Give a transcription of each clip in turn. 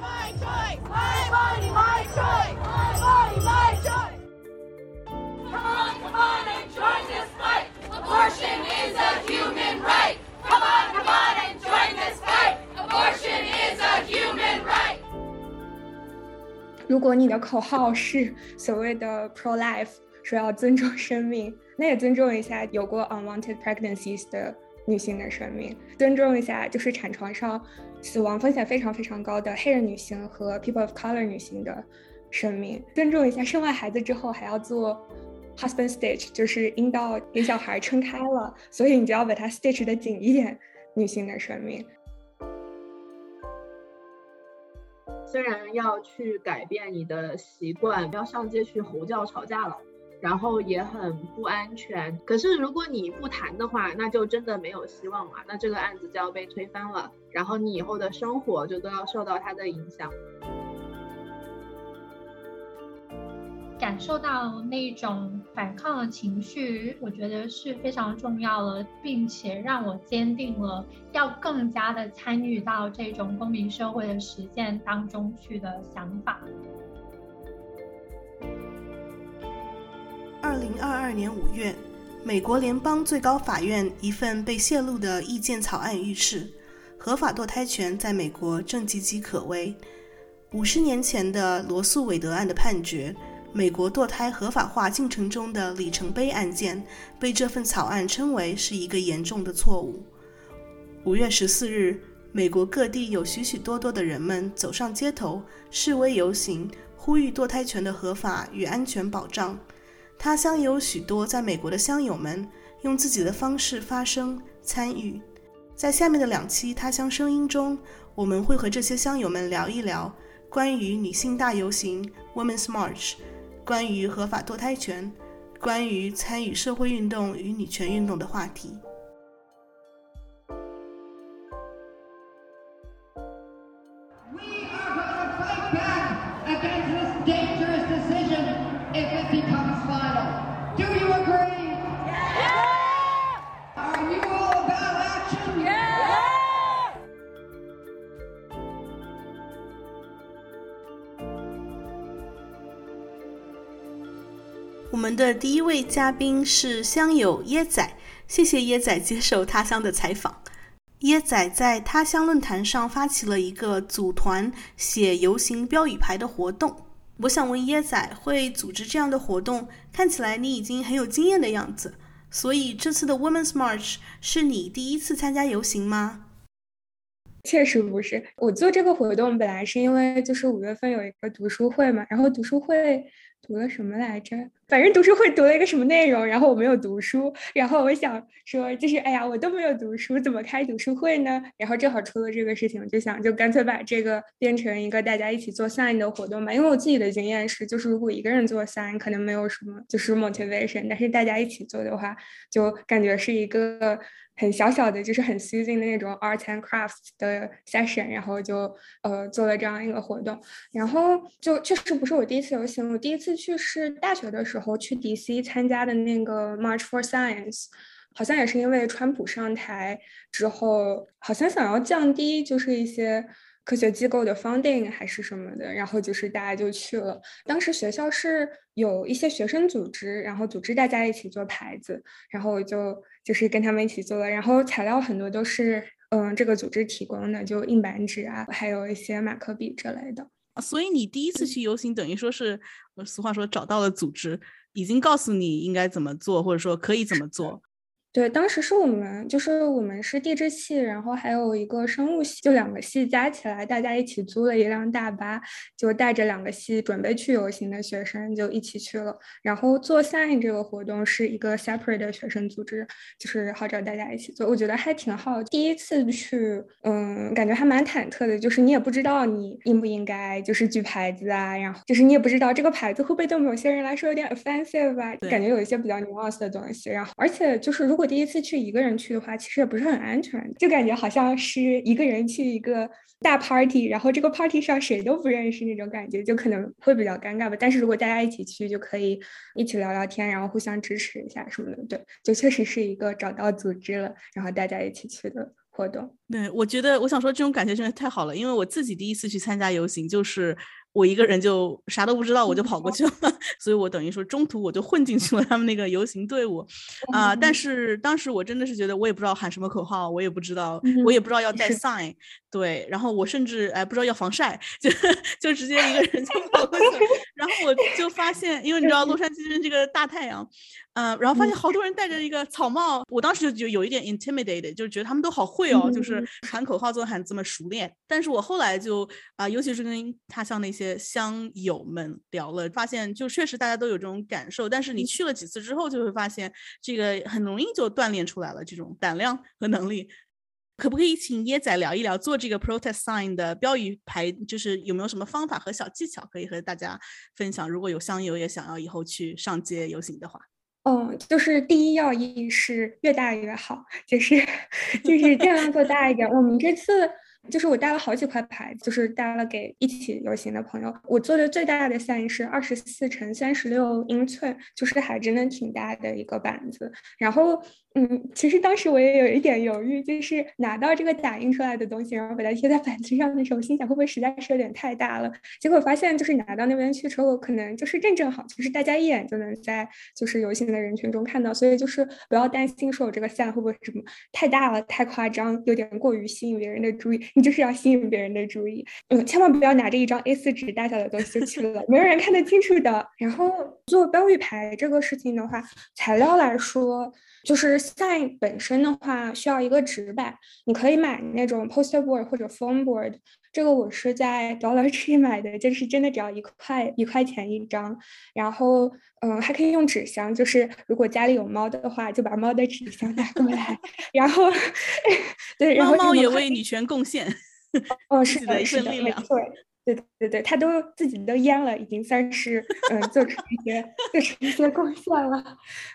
my choice. My body, my choice. My body, my choice. Come on, come on and join this fight. Abortion is a human right. Come on, come on and join this fight. Abortion is a human right. 如果你的口号是所谓的 pro life，说要尊重生命，那也尊重一下有过 unwanted pregnancies 的女性的生命，尊重一下就是产床上 死亡风险非常非常高的黑人女性和 people of color 女性的生命，尊重一下生完孩子之后还要做 husband stitch，就是阴道给小孩撑开了，所以你就要把它 stitch 的紧一点，女性的生命。虽然要去改变你的习惯，不要上街去吼叫吵架了，然后也很不安全。可是如果你不谈的话，那就真的没有希望了。那这个案子就要被推翻了，然后你以后的生活就都要受到它的影响。感受到那种反抗的情绪，我觉得是非常重要的，并且让我坚定了要更加的参与到这种公民社会的实践当中去的想法。二零二二年五月，美国联邦最高法院一份被泄露的意见草案预示，合法堕胎权在美国正岌岌可危。五十年前的罗素韦德案的判决。美国堕胎合法化进程中的里程碑案件，被这份草案称为是一个严重的错误。五月十四日，美国各地有许许多多的人们走上街头示威游行，呼吁堕胎权的合法与安全保障。他乡有许多在美国的乡友们用自己的方式发声参与。在下面的两期《他乡声音》中，我们会和这些乡友们聊一聊关于女性大游行 （Women's March）。关于合法堕胎权，关于参与社会运动与女权运动的话题。我们的第一位嘉宾是乡友椰仔，谢谢椰仔接受他乡的采访。椰仔在他乡论坛上发起了一个组团写游行标语牌的活动。我想问椰仔，会组织这样的活动，看起来你已经很有经验的样子。所以这次的 Women's March 是你第一次参加游行吗？确实不是，我做这个活动本来是因为就是五月份有一个读书会嘛，然后读书会。读了什么来着？反正读书会读了一个什么内容，然后我没有读书，然后我想说，就是哎呀，我都没有读书，怎么开读书会呢？然后正好出了这个事情，就想就干脆把这个变成一个大家一起做 sign 的活动吧。因为我自己的经验是，就是如果一个人做 sign，可能没有什么就是 motivation，但是大家一起做的话，就感觉是一个。很小小的，就是很 season 的那种 art and crafts 的 session，然后就呃做了这样一个活动，然后就确实不是我第一次游行，我第一次去是大学的时候去 DC 参加的那个 March for Science，好像也是因为川普上台之后，好像想要降低就是一些。科学机构的 funding 还是什么的，然后就是大家就去了。当时学校是有一些学生组织，然后组织大家一起做牌子，然后我就就是跟他们一起做了。然后材料很多都是嗯这个组织提供的，就硬板纸啊，还有一些马克笔之类的。所以你第一次去游行，等于说是俗话说找到了组织，已经告诉你应该怎么做，或者说可以怎么做。对，当时是我们，就是我们是地质系，然后还有一个生物系，就两个系加起来，大家一起租了一辆大巴，就带着两个系准备去游行的学生就一起去了。然后做 sign 这个活动是一个 separate 的学生组织，就是号召大家一起做，我觉得还挺好。第一次去，嗯，感觉还蛮忐忑的，就是你也不知道你应不应该就是举牌子啊，然后就是你也不知道这个牌子会不会对某些人来说有点 offensive 吧，感觉有一些比较 nuance 的东西。然后，而且就是如果我第一次去一个人去的话，其实也不是很安全，就感觉好像是一个人去一个大 party，然后这个 party 上谁都不认识那种感觉，就可能会比较尴尬吧。但是如果大家一起去，就可以一起聊聊天，然后互相支持一下什么的。对，就确实是一个找到组织了，然后大家一起去的。活动。对，我觉得我想说这种感觉真的太好了，因为我自己第一次去参加游行就是。我一个人就啥都不知道，我就跑过去了，所以我等于说中途我就混进去了他们那个游行队伍，啊！但是当时我真的是觉得我也不知道喊什么口号，我也不知道，我也不知道要带 sign，对，然后我甚至哎不知道要防晒，就就直接一个 人就跑过去了，然后我就发现，因为你知道洛杉矶这个大太阳。嗯，然后发现好。多人戴着一个草帽，我当时就有一点 intimidated，就是觉得他们都好会哦，就是喊口号都喊这么熟练。但是我后来就啊，尤其是跟他像那些乡友们聊了，发现就确实大家都有这种感受。但是你去了几次之后，就会发现这个很容易就锻炼出来了这种胆量和能力。可不可以请椰仔聊一聊做这个 protest sign 的标语牌，就是有没有什么方法和小技巧可以和大家分享？如果有乡友也想要以后去上街游行的话。嗯，就是第一要义是越大越好，就是 就是尽量做大一点。我们这次。就是我带了好几块牌，就是带了给一起游行的朋友。我做的最大的 sign 是二十四乘三十六英寸，就是还真的挺大的一个板子。然后，嗯，其实当时我也有一点犹豫，就是拿到这个打印出来的东西，然后把它贴在板子上的时候，心想会不会实在是有点太大了？结果发现，就是拿到那边去之后，可能就是正正好，就是大家一眼就能在就是游行的人群中看到。所以就是不要担心说我这个伞会不会什么太大了、太夸张，有点过于吸引别人的注意。你就是要吸引别人的注意，嗯，千万不要拿着一张 A4 纸大小的东西就去了，没有人看得清楚的。然后做标语牌这个事情的话，材料来说，就是 sign 本身的话需要一个纸板，你可以买那种 poster board 或者 foam board，这个我是在 Dollar Tree 买的，就是真的只要一块一块钱一张。然后，嗯，还可以用纸箱，就是如果家里有猫的话，就把猫的纸箱拿过来。然后，对，然后猫也为女权贡献。哦，是的，是的，没错，对对对，他都自己都淹了，已经算是嗯做出一些做出一些贡献了，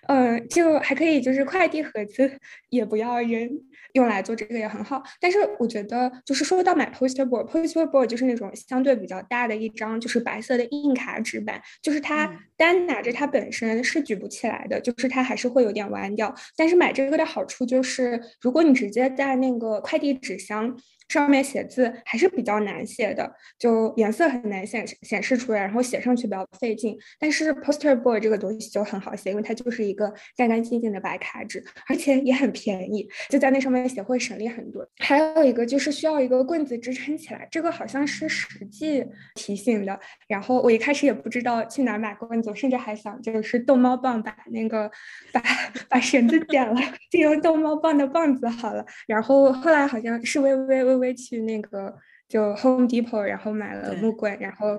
嗯，就还可以就是快递盒子也不要扔，用来做这个也很好。但是我觉得就是说到买 poster board，poster board 就是那种相对比较大的一张就是白色的硬卡纸板，就是它单拿着它本身是举不起来的，就是它还是会有点弯掉。但是买这个的好处就是，如果你直接在那个快递纸箱。上面写字还是比较难写的，就颜色很难显显示出来，然后写上去比较费劲。但是 poster board 这个东西就很好写，因为它就是一个干干净净的白卡纸，而且也很便宜，就在那上面写会省力很多。还有一个就是需要一个棍子支撑起来，这个好像是实际提醒的。然后我一开始也不知道去哪买棍子，甚至还想就是逗猫棒把那个把把绳子剪了，就用逗猫棒的棒子好了。然后后来好像是微微微。微去那个就 Home Depot，然后买了木棍，然后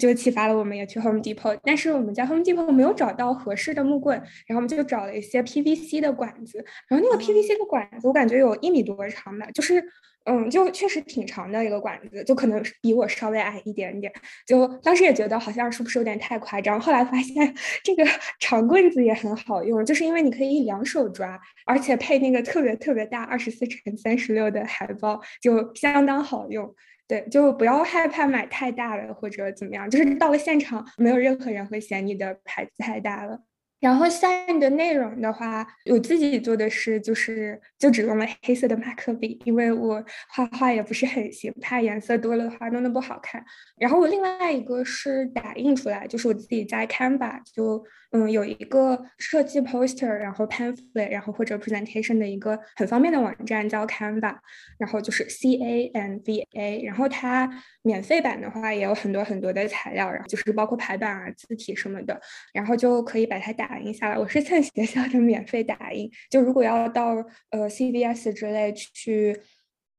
就启发了我们也去 Home Depot。但是我们在 Home Depot 没有找到合适的木棍，然后我们就找了一些 PVC 的管子。然后那个 PVC 的管子，我感觉有一米多长吧，就是。嗯，就确实挺长的一个管子，就可能比我稍微矮一点点。就当时也觉得好像是不是有点太夸张，后来发现这个 长棍子也很好用，就是因为你可以两手抓，而且配那个特别特别大二十四乘三十六的海报，就相当好用。对，就不要害怕买太大了或者怎么样，就是到了现场，没有任何人会嫌你的牌子太大了。然后下面的内容的话，我自己做的是，就是就只用了黑色的马克笔，因为我画画也不是很行，怕颜色多了的话弄得不好看。然后我另外一个是打印出来，就是我自己在 Canva 就。嗯，有一个设计 poster，然后 pamphlet，然后或者 presentation 的一个很方便的网站叫 Canva，然后就是 C A N V A，然后它免费版的话也有很多很多的材料，然后就是包括排版啊、字体什么的，然后就可以把它打打印下来。我是蹭学校的免费打印，就如果要到呃 C V S 之类去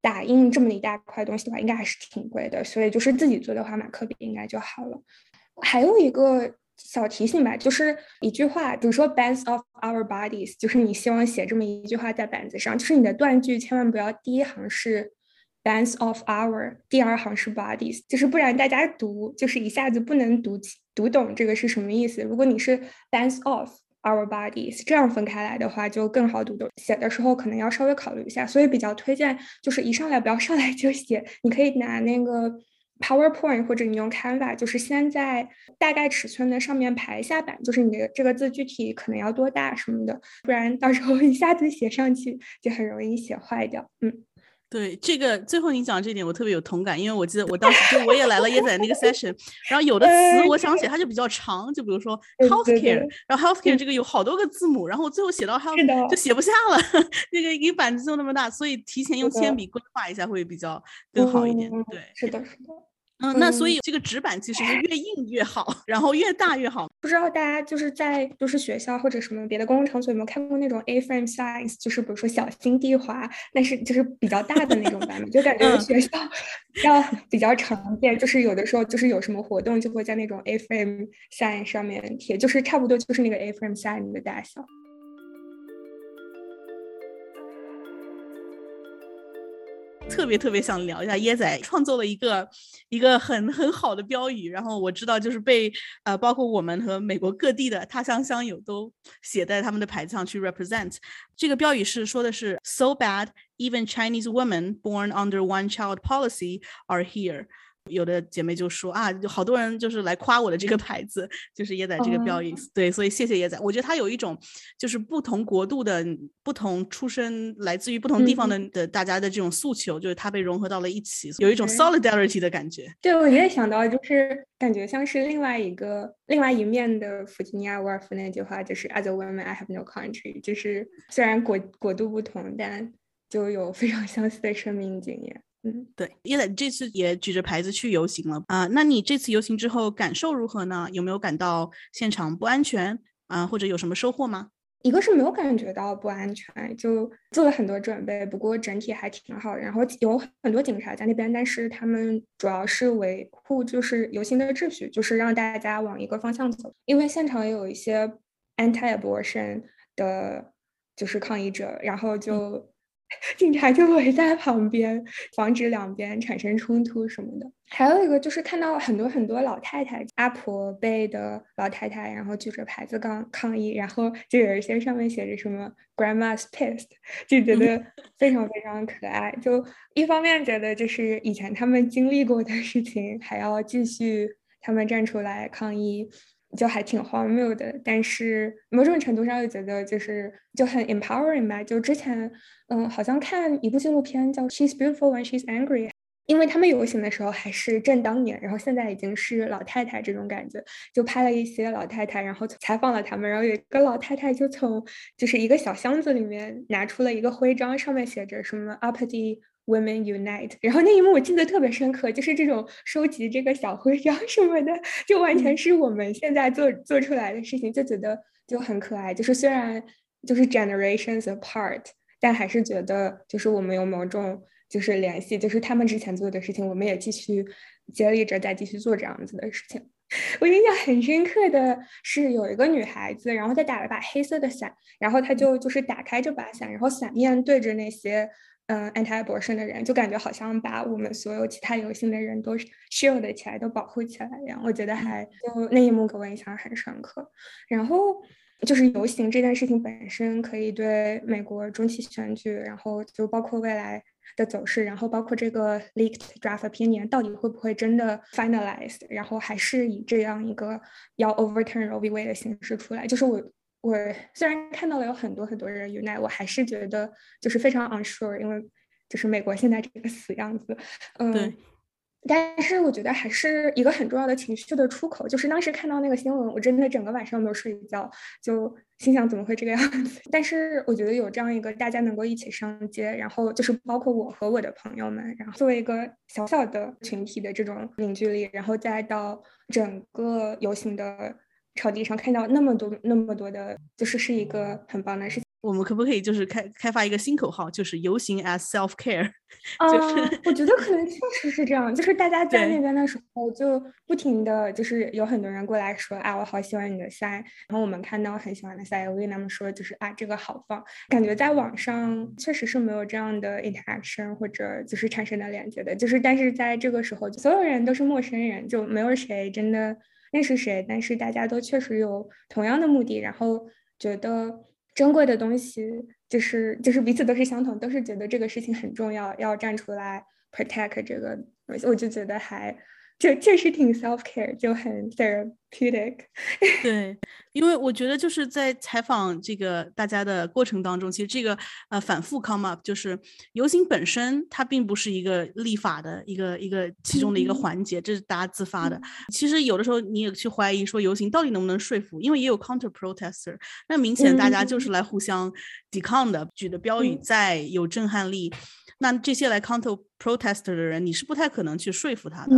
打印这么一大块东西的话，应该还是挺贵的，所以就是自己做的话，马克笔应该就好了。还有一个。小提醒吧，就是一句话，比如说 bands of our bodies，就是你希望写这么一句话在板子上，就是你的断句千万不要第一行是 bands of our，第二行是 bodies，就是不然大家读就是一下子不能读读懂这个是什么意思。如果你是 bands of our bodies 这样分开来的话，就更好读懂。写的时候可能要稍微考虑一下，所以比较推荐就是一上来不要上来就写，你可以拿那个。PowerPoint 或者你用 Canva，就是先在大概尺寸的上面排一下版，就是你的这个字具体可能要多大什么的，不然到时候一下子写上去就很容易写坏掉。嗯，对这个最后你讲这点，我特别有同感，因为我记得我当时就我也来了椰仔那个 session，然后有的词我想写它就比较长，就比如说 healthcare，然后 healthcare 这个有好多个字母，然后我最后写到 health 就写不下了，那个一个板子就那么大，所以提前用铅笔规划一下会比较更好一点。对，是的，是的。嗯，那所以这个纸板其实是越硬越好，然后越大越好。不知道大家就是在就是学校或者什么别的公共场所有没有看过那种 A-frame size，就是比如说小心地滑，那是就是比较大的那种版本，就感觉学校要比较常见。就是有的时候就是有什么活动就会在那种 A-frame size 上面贴，就是差不多就是那个 A-frame size 的大小。特别特别想聊一下椰仔创作了一个一个很很好的标语，然后我知道就是被呃包括我们和美国各地的他乡乡友都写在他们的牌子上去 represent。这个标语是说的是 So bad even Chinese women born under one child policy are here。有的姐妹就说啊，就好多人就是来夸我的这个牌子，就是椰仔这个标语，对，所以谢谢椰仔。我觉得它有一种就是不同国度的、不同出身、来自于不同地方的的大家的这种诉求，就是它被融合到了一起，有一种 solidarity 的感觉。对，我也想到，就是感觉像是另外一个、另外一面的弗吉尼亚·沃尔夫那句话，就是 “As a woman, I have no country”，就是虽然国国度不同，但就有非常相似的生命经验。嗯，对，叶仔这次也举着牌子去游行了啊。那你这次游行之后感受如何呢？有没有感到现场不安全啊？或者有什么收获吗？一个是没有感觉到不安全，就做了很多准备，不过整体还挺好。然后有很多警察在那边，但是他们主要是维护就是游行的秩序，就是让大家往一个方向走。因为现场也有一些 anti-abortion 的，就是抗议者，然后就。警察就围在旁边，防止两边产生冲突什么的。还有一个就是看到很多很多老太太，阿婆辈的老太太，然后举着牌子抗抗议，然后就有一些上面写着什么 “Grandma's pissed”，就觉得非常非常可爱。就一方面觉得就是以前他们经历过的事情，还要继续他们站出来抗议。就还挺荒谬的，但是某种程度上又觉得就是就很 empowering 吧。就之前，嗯，好像看一部纪录片叫《She's Beautiful When She's Angry》，因为他们游行的时候还是正当年，然后现在已经是老太太这种感觉，就拍了一些老太太，然后采访了他们，然后有一个老太太就从就是一个小箱子里面拿出了一个徽章，上面写着什么 Uppity。Women Unite，然后那一幕我记得特别深刻，就是这种收集这个小徽章什么的，就完全是我们现在做做出来的事情，就觉得就很可爱。就是虽然就是 generations apart，但还是觉得就是我们有某种就是联系，就是他们之前做的事情，我们也继续接力着再继续做这样子的事情。我印象很深刻的是有一个女孩子，然后她打了把黑色的伞，然后她就就是打开这把伞，然后伞面对着那些。嗯，anti-abortion 的人就感觉好像把我们所有其他游行的人都 shield 起来，都保护起来一样。我觉得还就那一幕给我印象很深刻。然后就是游行这件事情本身可以对美国中期选举，然后就包括未来的走势，然后包括这个 leaked draft opinion 到底会不会真的 finalized，然后还是以这样一个要 overturn Roe v. Wade 的形式出来，就是我。我虽然看到了有很多很多人 unite，我还是觉得就是非常 unsure，因为就是美国现在这个死样子，嗯，但是我觉得还是一个很重要的情绪的出口。就是当时看到那个新闻，我真的整个晚上没有睡觉，就心想怎么会这个样子？但是我觉得有这样一个大家能够一起上街，然后就是包括我和我的朋友们，然后作为一个小小的群体的这种凝聚力，然后再到整个游行的。草地上看到那么多那么多的，就是是一个很棒的事情。我们可不可以就是开开发一个新口号，就是游行 as self care？就是我觉得可能确实是这样，就是大家在那边的时候就不停的就是有很多人过来说啊，我好喜欢你的腮，然后我们看到很喜欢的腮，我跟他们说就是啊，这个好棒。感觉在网上确实是没有这样的 interaction 或者就是产生的连接的，就是但是在这个时候，所有人都是陌生人，就没有谁真的。认识谁，但是大家都确实有同样的目的，然后觉得珍贵的东西就是就是彼此都是相同，都是觉得这个事情很重要，要站出来 protect 这个，我就觉得还就确实挺 self care，就很 therapeutic。对因为我觉得就是在采访这个大家的过程当中，其实这个呃反复 come up，就是游行本身它并不是一个立法的一个一个其中的一个环节，这是大家自发的。其实有的时候你也去怀疑说游行到底能不能说服，因为也有 counter protester，那明显大家就是来互相抵抗的，举的标语再有震撼力，那这些来 counter protester 的人，你是不太可能去说服他的。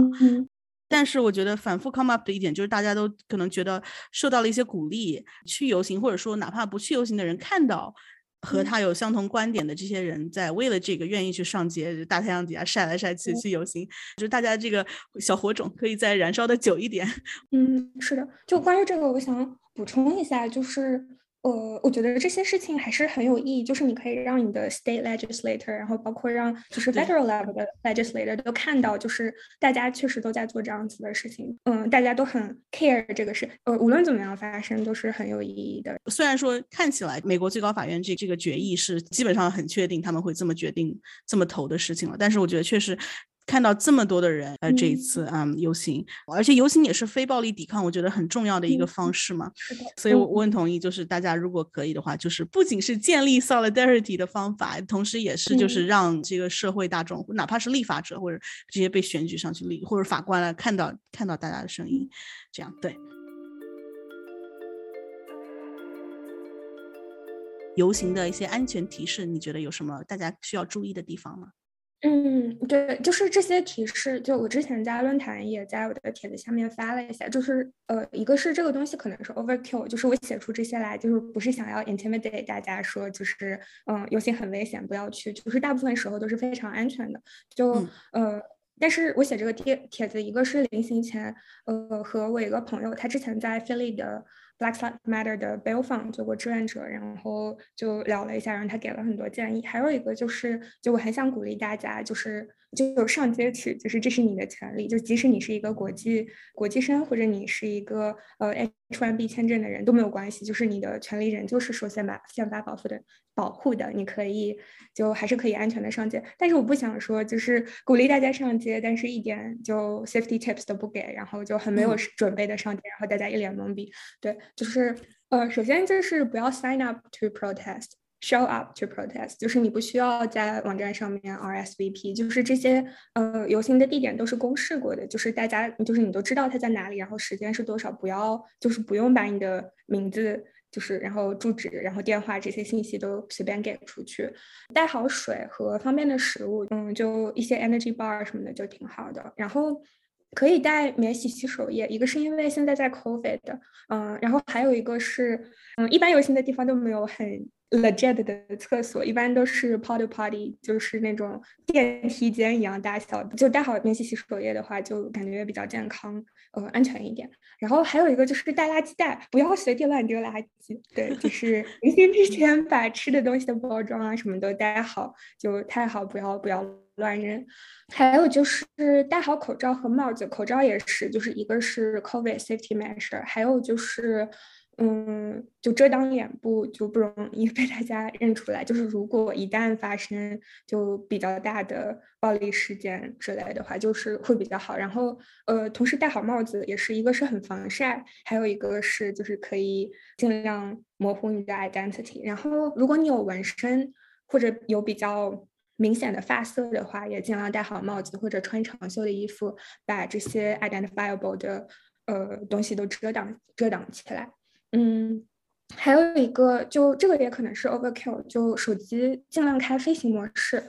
但是我觉得反复 come up 的一点就是，大家都可能觉得受到了一些鼓励，去游行，或者说哪怕不去游行的人看到和他有相同观点的这些人在为了这个愿意去上街，大太阳底下晒来晒去去游行，就是大家这个小火种可以再燃烧的久一点。嗯，是的。就关于这个，我想补充一下，就是。呃，我觉得这些事情还是很有意义，就是你可以让你的 state legislator，然后包括让就是 federal level 的 legislator 都看到，就是大家确实都在做这样子的事情，嗯，大家都很 care 这个事，呃，无论怎么样发生都是很有意义的。虽然说看起来美国最高法院这这个决议是基本上很确定他们会这么决定这么投的事情了，但是我觉得确实。看到这么多的人，呃，这一次啊游行，而且游行也是非暴力抵抗，我觉得很重要的一个方式嘛。是的，所以我我很同意，就是大家如果可以的话，就是不仅是建立 solidarity 的方法，同时也是就是让这个社会大众，哪怕是立法者或者这些被选举上去立或者法官来看到看到大家的声音，这样对。游行的一些安全提示，你觉得有什么大家需要注意的地方吗？嗯，对，就是这些提示，就我之前在论坛也在我的帖子下面发了一下，就是呃，一个是这个东西可能是 overkill，就是我写出这些来，就是不是想要 intimidate 大家说，就是嗯，游行很危险，不要去，就是大部分时候都是非常安全的，就呃，但是我写这个帖帖子，一个是临行前，呃，和我一个朋友，他之前在 Philly 的。Black Lives Matter 的 Bill Fund 做过志愿者，然后就聊了一下，然后他给了很多建议。还有一个就是，就我很想鼓励大家，就是就上街去，就是这是你的权利，就即使你是一个国际国际生，或者你是一个呃 H1B 签证的人都没有关系，就是你的权利人就是受宪法宪法保护的保护的，你可以就还是可以安全的上街。但是我不想说就是鼓励大家上街，但是一点就 safety tips 都不给，然后就很没有准备的上街，然后大家一脸懵逼，对。就是呃，首先就是不要 sign up to Show up to protest。就是你不需要在网站上面 RSVP，就是这些呃游行的地点都是公示过的，就是大家就是你都知道它在哪里，然后时间是多少，不要就是不用把你的名字就是然后住址然后电话这些信息都随便给出去，带好水和方便的食物，嗯，就一些 energy bar 什么的就挺好的，然后。可以带免洗洗手液，一个是因为现在在 COVID，嗯，然后还有一个是，嗯，一般游行的地方都没有很 legit 的厕所，一般都是 porta potty，就是那种电梯间一样大小的，就带好免洗洗手液的话，就感觉比较健康，呃，安全一点。然后还有一个就是带垃圾袋，不要随地乱丢垃圾，对，就是 临行之前把吃的东西的包装啊什么都带好，就太好，不要不要。乱扔，还有就是戴好口罩和帽子，口罩也是，就是一个是 COVID safety measure，还有就是，嗯，就遮挡脸部就不容易被大家认出来。就是如果一旦发生就比较大的暴力事件之类的话，就是会比较好。然后，呃，同时戴好帽子也是一个是很防晒，还有一个是就是可以尽量模糊你的 identity。然后，如果你有纹身或者有比较。明显的发色的话，也尽量戴好帽子或者穿长袖的衣服，把这些 identifiable 的呃东西都遮挡遮挡起来。嗯，还有一个，就这个也可能是 overkill，就手机尽量开飞行模式。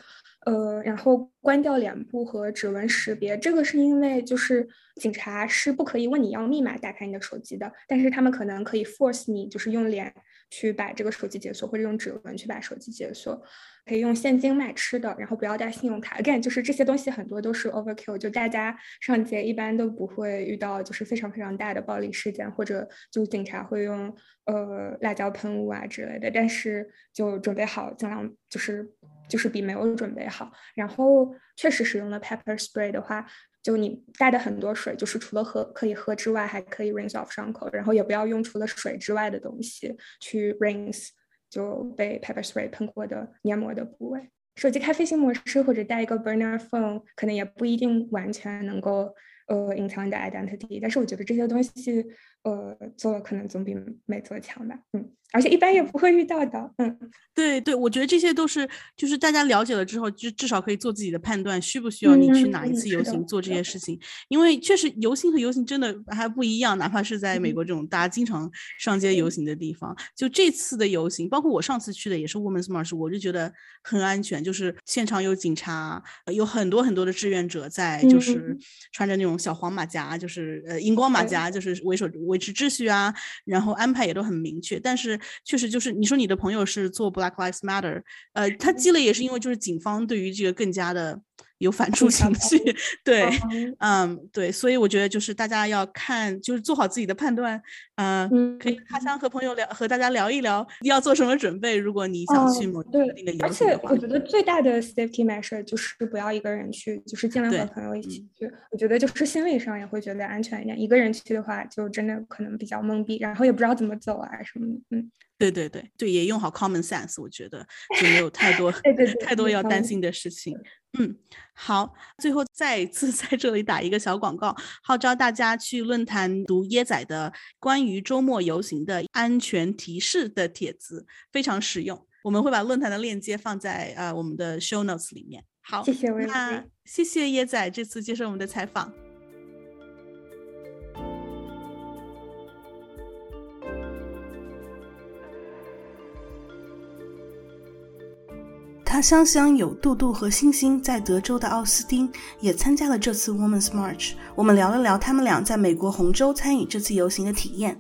呃，然后关掉脸部和指纹识别，这个是因为就是警察是不可以问你要密码打开你的手机的，但是他们可能可以 force 你，就是用脸去把这个手机解锁，或者用指纹去把手机解锁，可以用现金买吃的，然后不要带信用卡。Again，就是这些东西很多都是 overkill，就大家上街一般都不会遇到就是非常非常大的暴力事件，或者就警察会用呃辣椒喷雾啊之类的，但是就准备好，尽量就是。就是比没有准备好，然后确实使用了 pepper spray 的话，就你带的很多水，就是除了喝可以喝之外，还可以 rinse off 伤口，然后也不要用除了水之外的东西去 rinse 就被 pepper spray 喷过的黏膜的部位。手机开飞行模式或者带一个 burner phone，可能也不一定完全能够呃隐藏你的 identity。但是我觉得这些东西，呃，做了可能总比没做强吧。嗯。而且一般也不会遇到的，嗯，对对，我觉得这些都是就是大家了解了之后，就至少可以做自己的判断，需不需要你去哪一次游行做这些事。情？因为确实游行和游行真的还不一样，哪怕是在美国这种大家经常上街游行的地方，就这次的游行，包括我上次去的也是 Women's March，我就觉得很安全，就是现场有警察，有很多很多的志愿者在，就是穿着那种小黄马甲，就是呃荧光马甲，就是维守维持秩序啊，然后安排也都很明确，但是。确实，就是你说你的朋友是做 Black Lives Matter，呃，他积累也是因为就是警方对于这个更加的。有反触情绪，对，嗯，对，所以我觉得就是大家要看，就是做好自己的判断，嗯，可以他乡和朋友聊，和大家聊一聊要做什么准备。如果你想去某特定的游而且我觉得最大的 safety measure 就是不要一个人去，就是尽量和朋友一起去。我觉得就是心理上也会觉得安全一点。一个人去的话，就真的可能比较懵逼，然后也不知道怎么走啊什么的。嗯，对对对对，也用好 common sense，我觉得就没有太多太多要担心的事情。嗯，好，最后再一次 在这里打一个小广告，号召大家去论坛读椰仔的关于周末游行的安全提示的帖子，非常实用。我们会把论坛的链接放在呃我们的 show notes 里面。好，谢谢那谢谢椰仔这次接受我们的采访。香香有杜杜和星星，在德州的奥斯汀也参加了这次 Women's March。我们聊了聊他们俩在美国红州参与这次游行的体验。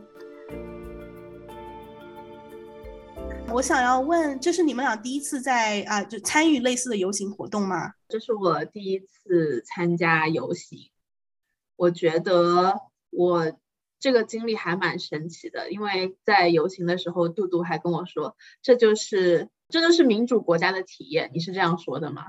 我想要问，这是你们俩第一次在啊，就参与类似的游行活动吗？这是我第一次参加游行，我觉得我这个经历还蛮神奇的，因为在游行的时候，杜杜还跟我说，这就是。真的是民主国家的体验，你是这样说的吗？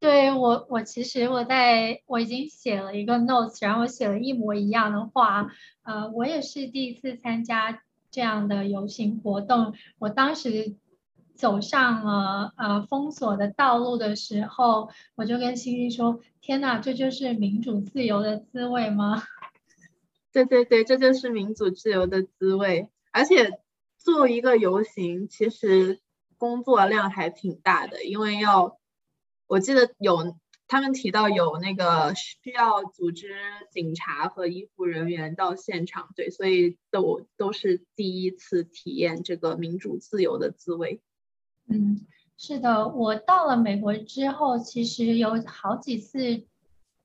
对我，我其实我在我已经写了一个 notes，然后我写了一模一样的话。呃，我也是第一次参加这样的游行活动。我当时走上了呃封锁的道路的时候，我就跟星星说：“天哪，这就是民主自由的滋味吗？” 对对对，这就是民主自由的滋味。而且做一个游行，其实。工作量还挺大的，因为要，我记得有他们提到有那个需要组织警察和医护人员到现场，对，所以都都是第一次体验这个民主自由的滋味。嗯，是的，我到了美国之后，其实有好几次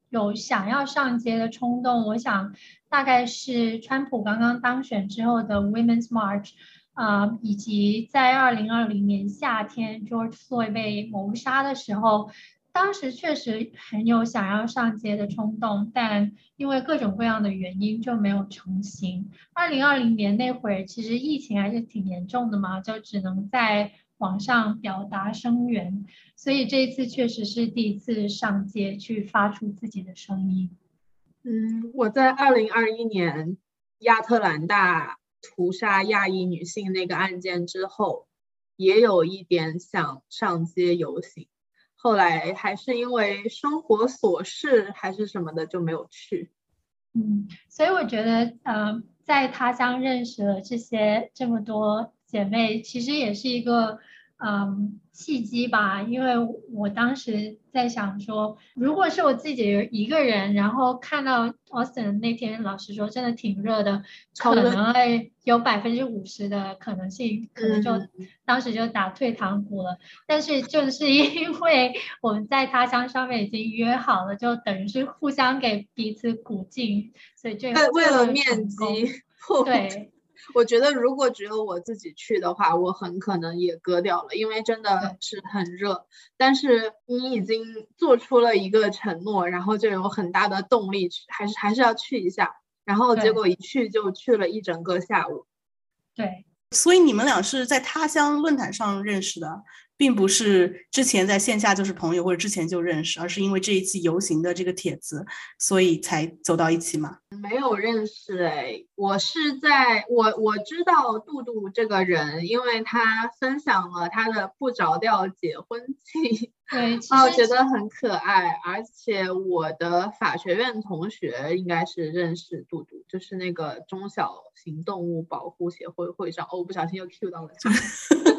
有想要上街的冲动。我想大概是川普刚刚当选之后的 Women's March。啊，以及在二零二零年夏天，George Floyd 被谋杀的时候，当时确实很有想要上街的冲动，但因为各种各样的原因就没有成型。二零二零年那会儿，其实疫情还是挺严重的嘛，就只能在网上表达声援。所以这一次确实是第一次上街去发出自己的声音。嗯，我在二零二一年亚特兰大。屠杀亚裔女性那个案件之后，也有一点想上街游行，后来还是因为生活琐事还是什么的就没有去。嗯，所以我觉得，呃，在他乡认识了这些这么多姐妹，其实也是一个。嗯，契机吧，因为我当时在想说，如果是我自己一个人，然后看到 Austin 那天，老实说真的挺热的，可能会有百分之五十的可能性，可能就当时就打退堂鼓了。但是就是因为我们在他乡上面已经约好了，就等于是互相给彼此鼓劲，所以就为了面积，对。我觉得如果只有我自己去的话，我很可能也割掉了，因为真的是很热。但是你已经做出了一个承诺，然后就有很大的动力去，还是还是要去一下。然后结果一去就去了一整个下午。对，所以你们俩是在他乡论坛上认识的，并不是之前在线下就是朋友或者之前就认识，而是因为这一次游行的这个帖子，所以才走到一起嘛？没有认识哎，我是在我我知道杜杜这个人，因为他分享了他的不着调结婚记，对，哦，觉得很可爱。而且我的法学院同学应该是认识杜杜，就是那个中小型动物保护协会会长。哦，我不小心又 Q 到了他。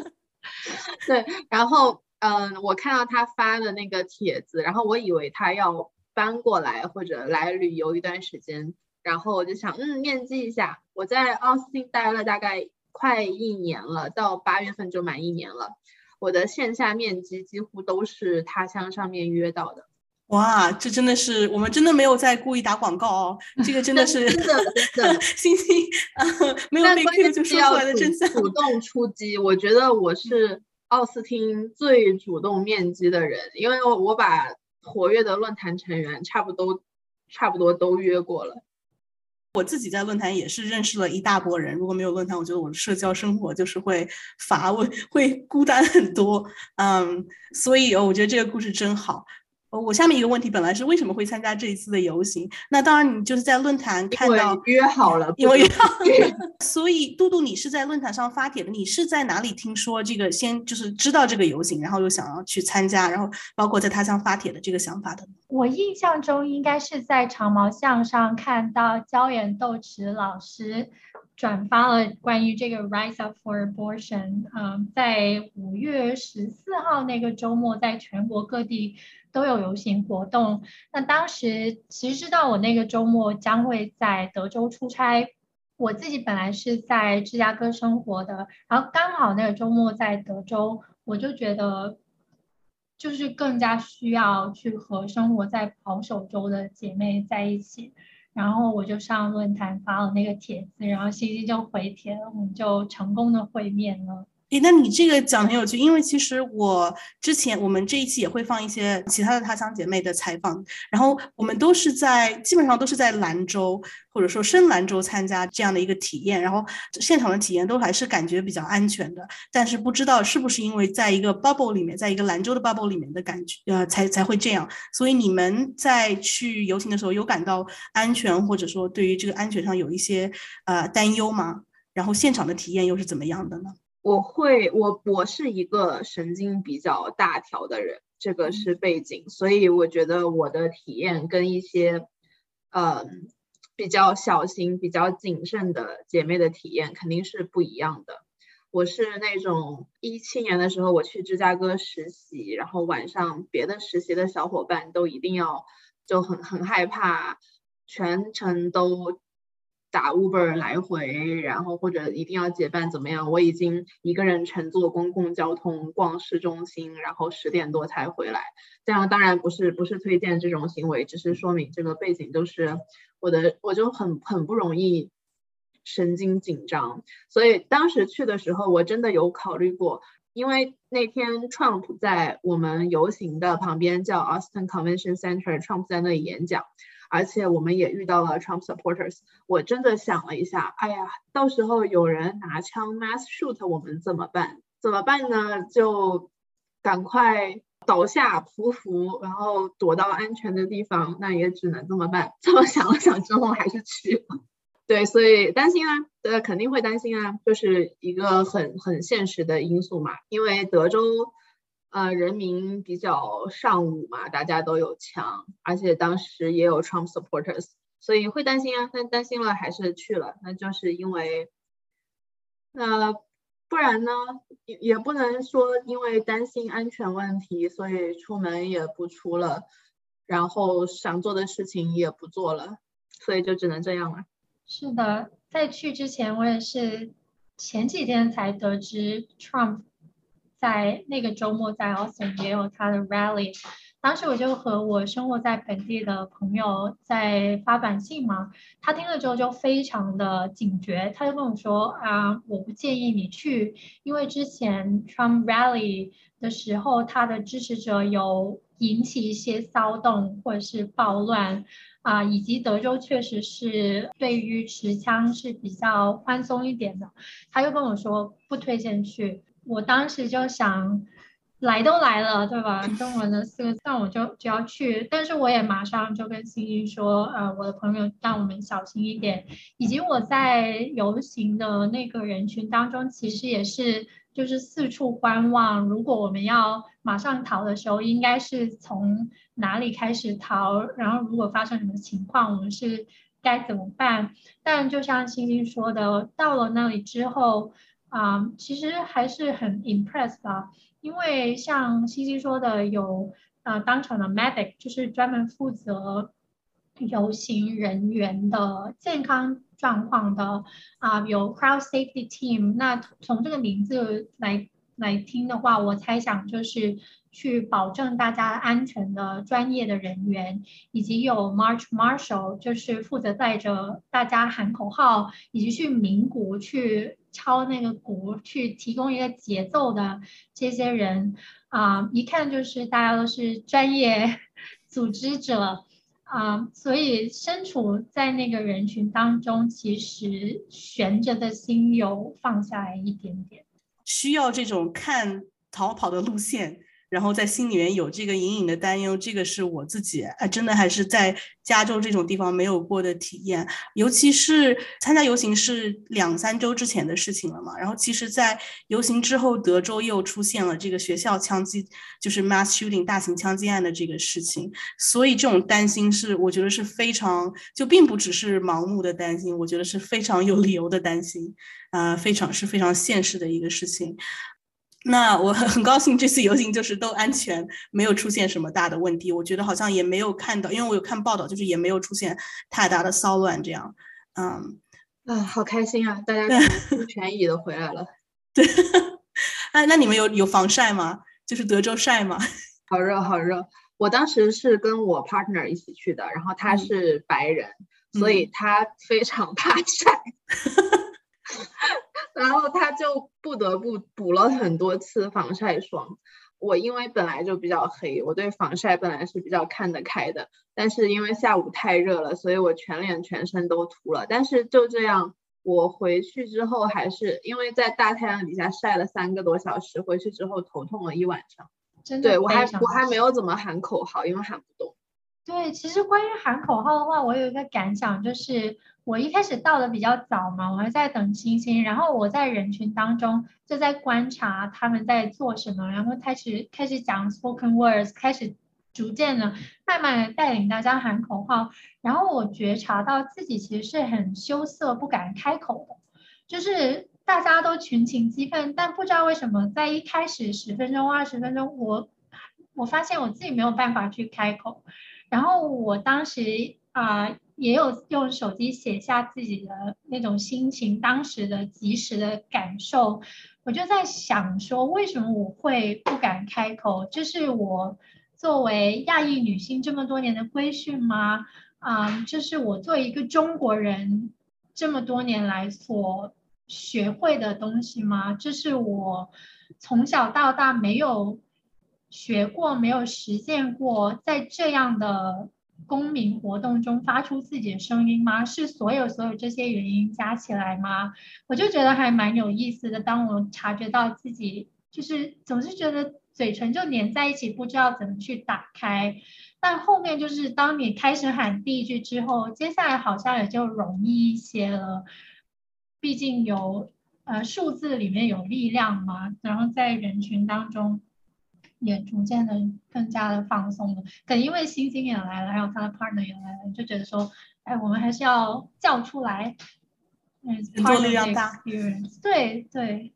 对，然后嗯，我看到他发的那个帖子，然后我以为他要搬过来或者来旅游一段时间，然后我就想，嗯，面基一下。我在奥斯汀待了大概快一年了，到八月份就满一年了。我的线下面基几乎都是他乡上面约到的。哇，这真的是我们真的没有在故意打广告哦，这个真的是真的真的，星星没有被 Q 就说出来的真相。主 动出击，我觉得我是奥斯汀最主动面基的人，因为我把活跃的论坛成员差不多差不多都约过了。我自己在论坛也是认识了一大波人，如果没有论坛，我觉得我的社交生活就是会乏味，会孤单很多。嗯，所以我觉得这个故事真好。我下面一个问题本来是为什么会参加这一次的游行？那当然，你就是在论坛看到约好了，因为约好。所以，杜杜，你是在论坛上发帖的，你是在哪里听说这个？先就是知道这个游行，然后又想要去参加，然后包括在他乡发帖的这个想法的。我印象中应该是在长毛巷上看到椒盐豆豉老师转发了关于这个 Rise Up for Abortion，嗯，在五月十四号那个周末，在全国各地。都有游行活动。那当时其实知道我那个周末将会在德州出差，我自己本来是在芝加哥生活的，然后刚好那个周末在德州，我就觉得就是更加需要去和生活在保守州的姐妹在一起，然后我就上论坛发了那个帖子，然后星星就回帖了，我们就成功的会面了。诶，那你这个讲很有趣，因为其实我之前我们这一期也会放一些其他的他乡姐妹的采访，然后我们都是在基本上都是在兰州或者说深兰州参加这样的一个体验，然后现场的体验都还是感觉比较安全的，但是不知道是不是因为在一个 bubble 里面，在一个兰州的 bubble 里面的感觉，呃，才才会这样。所以你们在去游行的时候有感到安全，或者说对于这个安全上有一些呃担忧吗？然后现场的体验又是怎么样的呢？我会，我我是一个神经比较大条的人，这个是背景，所以我觉得我的体验跟一些，呃，比较小心、比较谨慎的姐妹的体验肯定是不一样的。我是那种一七年的时候我去芝加哥实习，然后晚上别的实习的小伙伴都一定要就很很害怕，全程都。打 Uber 来回，然后或者一定要结伴怎么样？我已经一个人乘坐公共交通逛市中心，然后十点多才回来。这样当然不是不是推荐这种行为，只是说明这个背景就是我的，我就很很不容易神经紧张。所以当时去的时候，我真的有考虑过，因为那天 Trump 在我们游行的旁边叫 Austin Convention Center，Trump 在那里演讲。而且我们也遇到了 Trump supporters，我真的想了一下，哎呀，到时候有人拿枪 mass shoot 我们怎么办？怎么办呢？就赶快倒下匍匐，然后躲到安全的地方。那也只能这么办。这么想了想之后，还是去了。对，所以担心啊，呃，肯定会担心啊，就是一个很很现实的因素嘛，因为德州。呃，人民比较尚武嘛，大家都有枪，而且当时也有 Trump supporters，所以会担心啊。但担心了还是去了，那就是因为，呃，不然呢，也也不能说因为担心安全问题，所以出门也不出了，然后想做的事情也不做了，所以就只能这样了。是的，在去之前，我也是前几天才得知 Trump。在那个周末，在 Austin 也有他的 rally，当时我就和我生活在本地的朋友在发短信嘛，他听了之后就非常的警觉，他就跟我说啊，我不建议你去，因为之前 Trump rally 的时候，他的支持者有引起一些骚动或者是暴乱啊，以及德州确实是对于持枪是比较宽松一点的，他就跟我说不推荐去。我当时就想，来都来了，对吧？中文的四个字，那我就就要去。但是我也马上就跟星星说，呃，我的朋友让我们小心一点。以及我在游行的那个人群当中，其实也是就是四处观望。如果我们要马上逃的时候，应该是从哪里开始逃？然后如果发生什么情况，我们是该怎么办？但就像星星说的，到了那里之后，啊，其实还是很 impressed 吧。因为像西西说的，有呃当场的 medic，就是专门负责游行人员的健康状况的啊，有 crowd safety team。那从这个名字来来听的话，我猜想就是去保证大家安全的专业的人员，以及有 march marshal，就是负责带着大家喊口号，以及去鸣鼓去。敲那个鼓去提供一个节奏的这些人啊，一看就是大家都是专业 组织者啊，所以身处在那个人群当中，其实悬着的心有放下来一点点，需要这种看逃跑的路线。然后在心里面有这个隐隐的担忧，这个是我自己啊，真的还是在加州这种地方没有过的体验。尤其是参加游行是两三周之前的事情了嘛，然后其实，在游行之后，德州又出现了这个学校枪击，就是 mass shooting 大型枪击案的这个事情，所以这种担心是我觉得是非常，就并不只是盲目的担心，我觉得是非常有理由的担心，啊，非常是非常现实的一个事情。那我很很高兴这次游行就是都安全，没有出现什么大的问题。我觉得好像也没有看到，因为我有看报道，就是也没有出现太大的骚乱这样。嗯，啊，好开心啊！大家全乙的回来了。对，哎，那你们有有防晒吗？就是德州晒吗？好热，好热。我当时是跟我 partner 一起去的，然后他是白人，所以他非常怕晒。然后他就不得不补了很多次防晒霜。我因为本来就比较黑，我对防晒本来是比较看得开的。但是因为下午太热了，所以我全脸全身都涂了。但是就这样，我回去之后还是因为在大太阳底下晒了三个多小时，回去之后头痛了一晚上。真的，对我还我还没有怎么喊口号，因为喊不动。对，其实关于喊口号的话，我有一个感想就是。我一开始到的比较早嘛，我还在等星星，然后我在人群当中就在观察他们在做什么，然后开始开始讲 spoken words，开始逐渐的慢慢的带领大家喊口号，然后我觉察到自己其实是很羞涩不敢开口的，就是大家都群情激愤，但不知道为什么在一开始十分钟二十分钟，我我发现我自己没有办法去开口，然后我当时啊。也有用手机写下自己的那种心情，当时的及时的感受，我就在想说，为什么我会不敢开口？这是我作为亚裔女性这么多年的规训吗？啊，这是我作为一个中国人这么多年来所学会的东西吗？这是我从小到大没有学过、没有实践过，在这样的。公民活动中发出自己的声音吗？是所有所有这些原因加起来吗？我就觉得还蛮有意思的。当我察觉到自己就是总是觉得嘴唇就粘在一起，不知道怎么去打开。但后面就是当你开始喊第一句之后，接下来好像也就容易一些了。毕竟有呃数字里面有力量嘛，然后在人群当中。也逐渐的更加的放松了，可因为星星也来了，还有他的 partner 也来了，就觉得说，哎，我们还是要叫出来，嗯，做力量大，对对。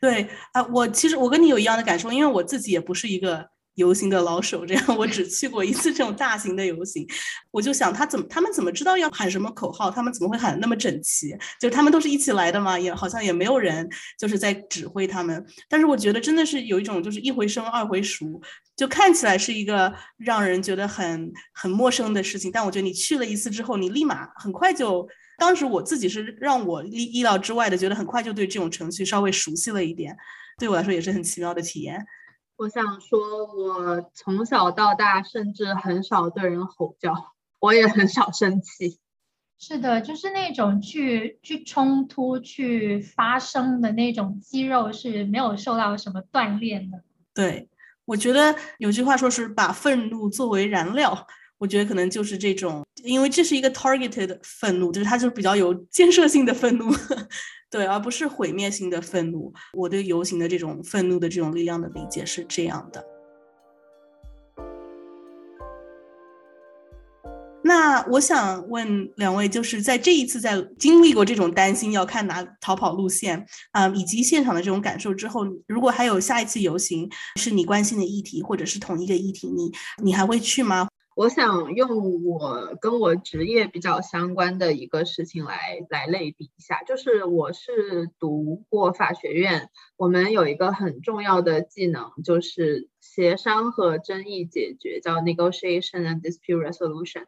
对啊，我其实我跟你有一样的感受，因为我自己也不是一个。游行的老手，这样我只去过一次这种大型的游行，我就想他怎么，他们怎么知道要喊什么口号？他们怎么会喊那么整齐？就他们都是一起来的嘛，也好像也没有人就是在指挥他们。但是我觉得真的是有一种就是一回生二回熟，就看起来是一个让人觉得很很陌生的事情。但我觉得你去了一次之后，你立马很快就，当时我自己是让我意意料之外的，觉得很快就对这种程序稍微熟悉了一点，对我来说也是很奇妙的体验。我想说，我从小到大甚至很少对人吼叫，我也很少生气。是的，就是那种去去冲突、去发声的那种肌肉是没有受到什么锻炼的。对，我觉得有句话说是把愤怒作为燃料，我觉得可能就是这种，因为这是一个 targeted 愤怒，就是它就比较有建设性的愤怒，对，而不是毁灭性的愤怒。我对游行的这种愤怒的这种力量的理解是这样的。那我想问两位，就是在这一次在经历过这种担心要看哪逃跑路线啊，以及现场的这种感受之后，如果还有下一次游行是你关心的议题，或者是同一个议题，你你还会去吗？我想用我跟我职业比较相关的一个事情来来类比一下，就是我是读过法学院，我们有一个很重要的技能，就是协商和争议解决，叫 negotiation and dispute resolution。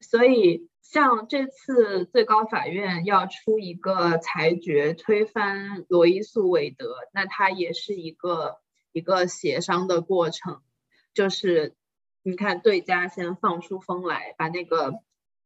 所以，像这次最高法院要出一个裁决推翻罗伊诉韦德，那它也是一个一个协商的过程。就是你看，对家先放出风来，把那个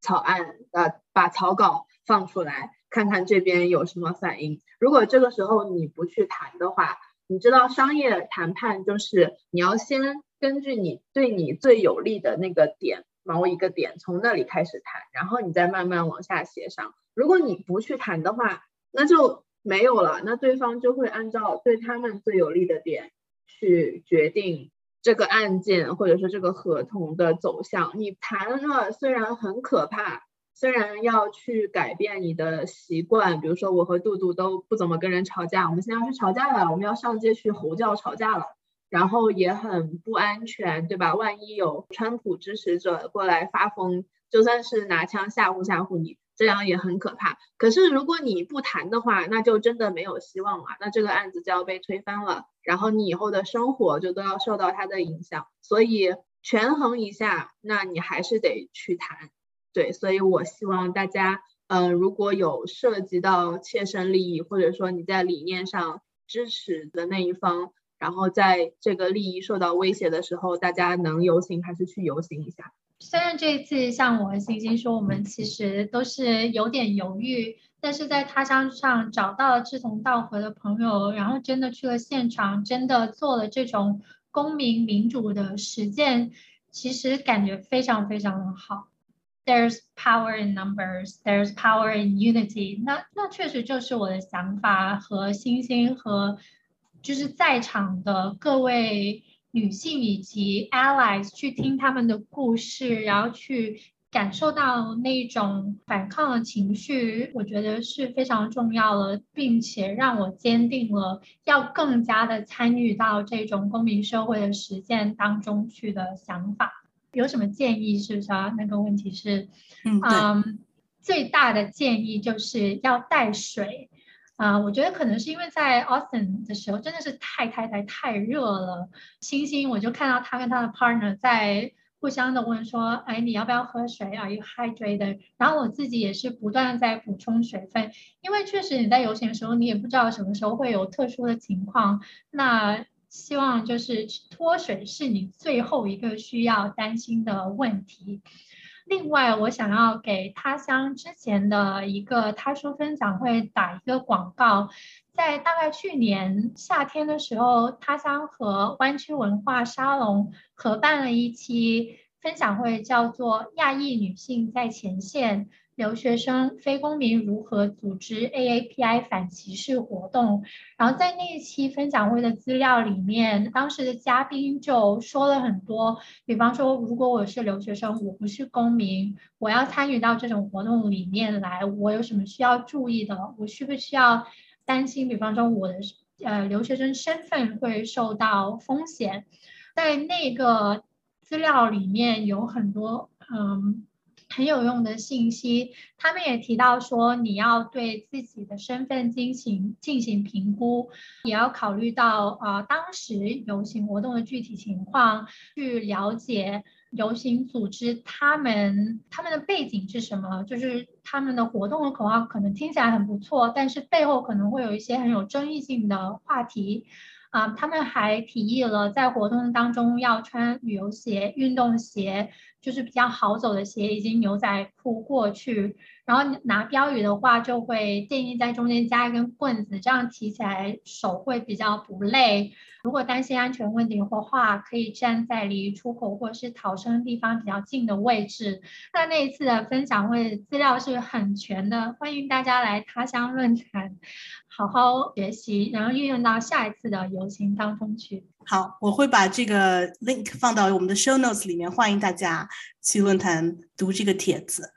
草案呃，把草稿放出来，看看这边有什么反应。如果这个时候你不去谈的话，你知道商业谈判就是你要先根据你对你最有利的那个点。某一个点，从那里开始谈，然后你再慢慢往下协商。如果你不去谈的话，那就没有了。那对方就会按照对他们最有利的点去决定这个案件或者说这个合同的走向。你谈了，虽然很可怕，虽然要去改变你的习惯，比如说我和杜杜都不怎么跟人吵架，我们现在要去吵架了，我们要上街去吼叫吵架了。然后也很不安全，对吧？万一有川普支持者过来发疯，就算是拿枪吓唬吓唬你，这样也很可怕。可是如果你不谈的话，那就真的没有希望了，那这个案子就要被推翻了，然后你以后的生活就都要受到它的影响。所以权衡一下，那你还是得去谈。对，所以我希望大家，嗯，如果有涉及到切身利益，或者说你在理念上支持的那一方。然后在这个利益受到威胁的时候，大家能游行还是去游行一下。虽然这一次像我和星星说，我们其实都是有点犹豫，但是在他乡上找到了志同道合的朋友，然后真的去了现场，真的做了这种公民民主的实践，其实感觉非常非常的好。There's power in numbers, there's power in unity。那那确实就是我的想法和星星和。就是在场的各位女性以及 allies 去听他们的故事，然后去感受到那种反抗的情绪，我觉得是非常重要的，并且让我坚定了要更加的参与到这种公民社会的实践当中去的想法。有什么建议？是不是啊？那个问题是，嗯，最大的建议就是要带水。啊，我觉得可能是因为在 Austin 的时候真的是太太太太热了。星星，我就看到他跟他的 partner 在互相的问说：“哎，你要不要喝水？Are you hydrated？” 然后我自己也是不断在补充水分，因为确实你在游行的时候，你也不知道什么时候会有特殊的情况。那希望就是脱水是你最后一个需要担心的问题。另外，我想要给他乡之前的一个他说分享会打一个广告，在大概去年夏天的时候，他乡和湾区文化沙龙合办了一期分享会，叫做《亚裔女性在前线》。留学生、非公民如何组织 AAPI 反歧视活动？然后在那一期分享会的资料里面，当时的嘉宾就说了很多，比方说，如果我是留学生，我不是公民，我要参与到这种活动里面来，我有什么需要注意的？我需不需要担心？比方说，我的呃留学生身份会受到风险？在那个资料里面有很多，嗯。很有用的信息，他们也提到说，你要对自己的身份进行进行评估，也要考虑到啊当时游行活动的具体情况，去了解游行组织他们他们的背景是什么，就是他们的活动的口号可能听起来很不错，但是背后可能会有一些很有争议性的话题。啊，他们还提议了在活动当中要穿旅游鞋、运动鞋，就是比较好走的鞋已经牛仔裤过去。然后拿标语的话，就会建议在中间加一根棍子，这样提起来手会比较不累。如果担心安全问题的话，可以站在离出口或是逃生地方比较近的位置。那那一次的分享会资料是很全的，欢迎大家来他乡论坛好好学习，然后运用到下一次的游行当中去。好，我会把这个 link 放到我们的 show notes 里面，欢迎大家去论坛读这个帖子。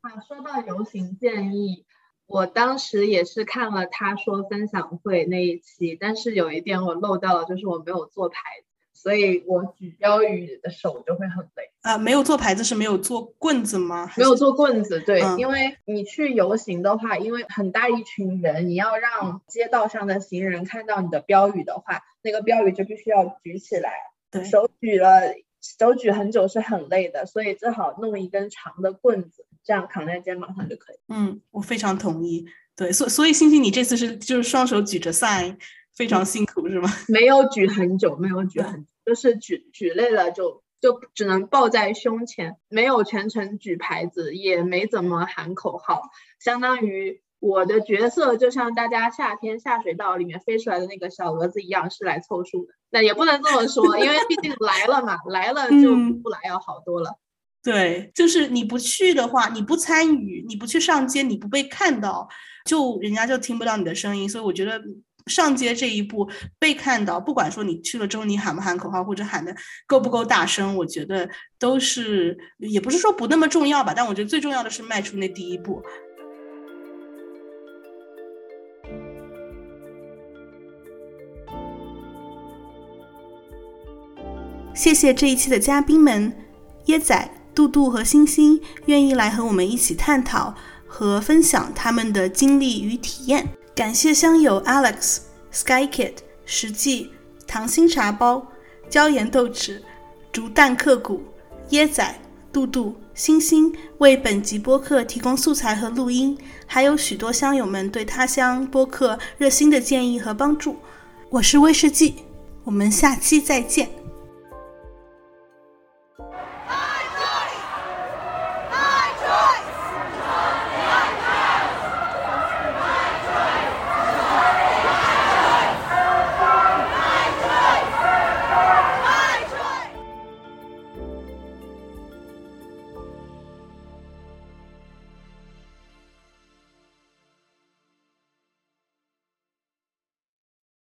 啊，说到游行建议，我当时也是看了他说分享会那一期，但是有一点我漏掉了，就是我没有做牌子，所以我举标语的手就会很累。啊，没有做牌子是没有做棍子吗？没有做棍子，对，因为你去游行的话，因为很大一群人，你要让街道上的行人看到你的标语的话，那个标语就必须要举起来，对，手举了。手举很久是很累的，所以最好弄一根长的棍子，这样扛在肩膀上就可以。嗯，我非常同意。对，所所以星星，你这次是就是双手举着 sign，非常辛苦是吗？没有举很久，没有举很，就是举举累了就就只能抱在胸前，没有全程举牌子，也没怎么喊口号，相当于。我的角色就像大家夏天下水道里面飞出来的那个小蛾子一样，是来凑数的。那也不能这么说，因为毕竟来了嘛，来了就不来要好多了。对，就是你不去的话，你不参与，你不去上街，你不被看到，就人家就听不到你的声音。所以我觉得上街这一步被看到，不管说你去了之后你喊不喊口号，或者喊的够不够大声，我觉得都是也不是说不那么重要吧。但我觉得最重要的是迈出那第一步。谢谢这一期的嘉宾们，椰仔、杜杜和星星愿意来和我们一起探讨和分享他们的经历与体验。感谢香友 Alex、Sky Kid、实际、糖心茶包、椒盐豆豉、竹蛋刻骨、椰仔、杜杜、星星为本集播客提供素材和录音，还有许多乡友们对他乡播客热心的建议和帮助。我是威士忌，我们下期再见。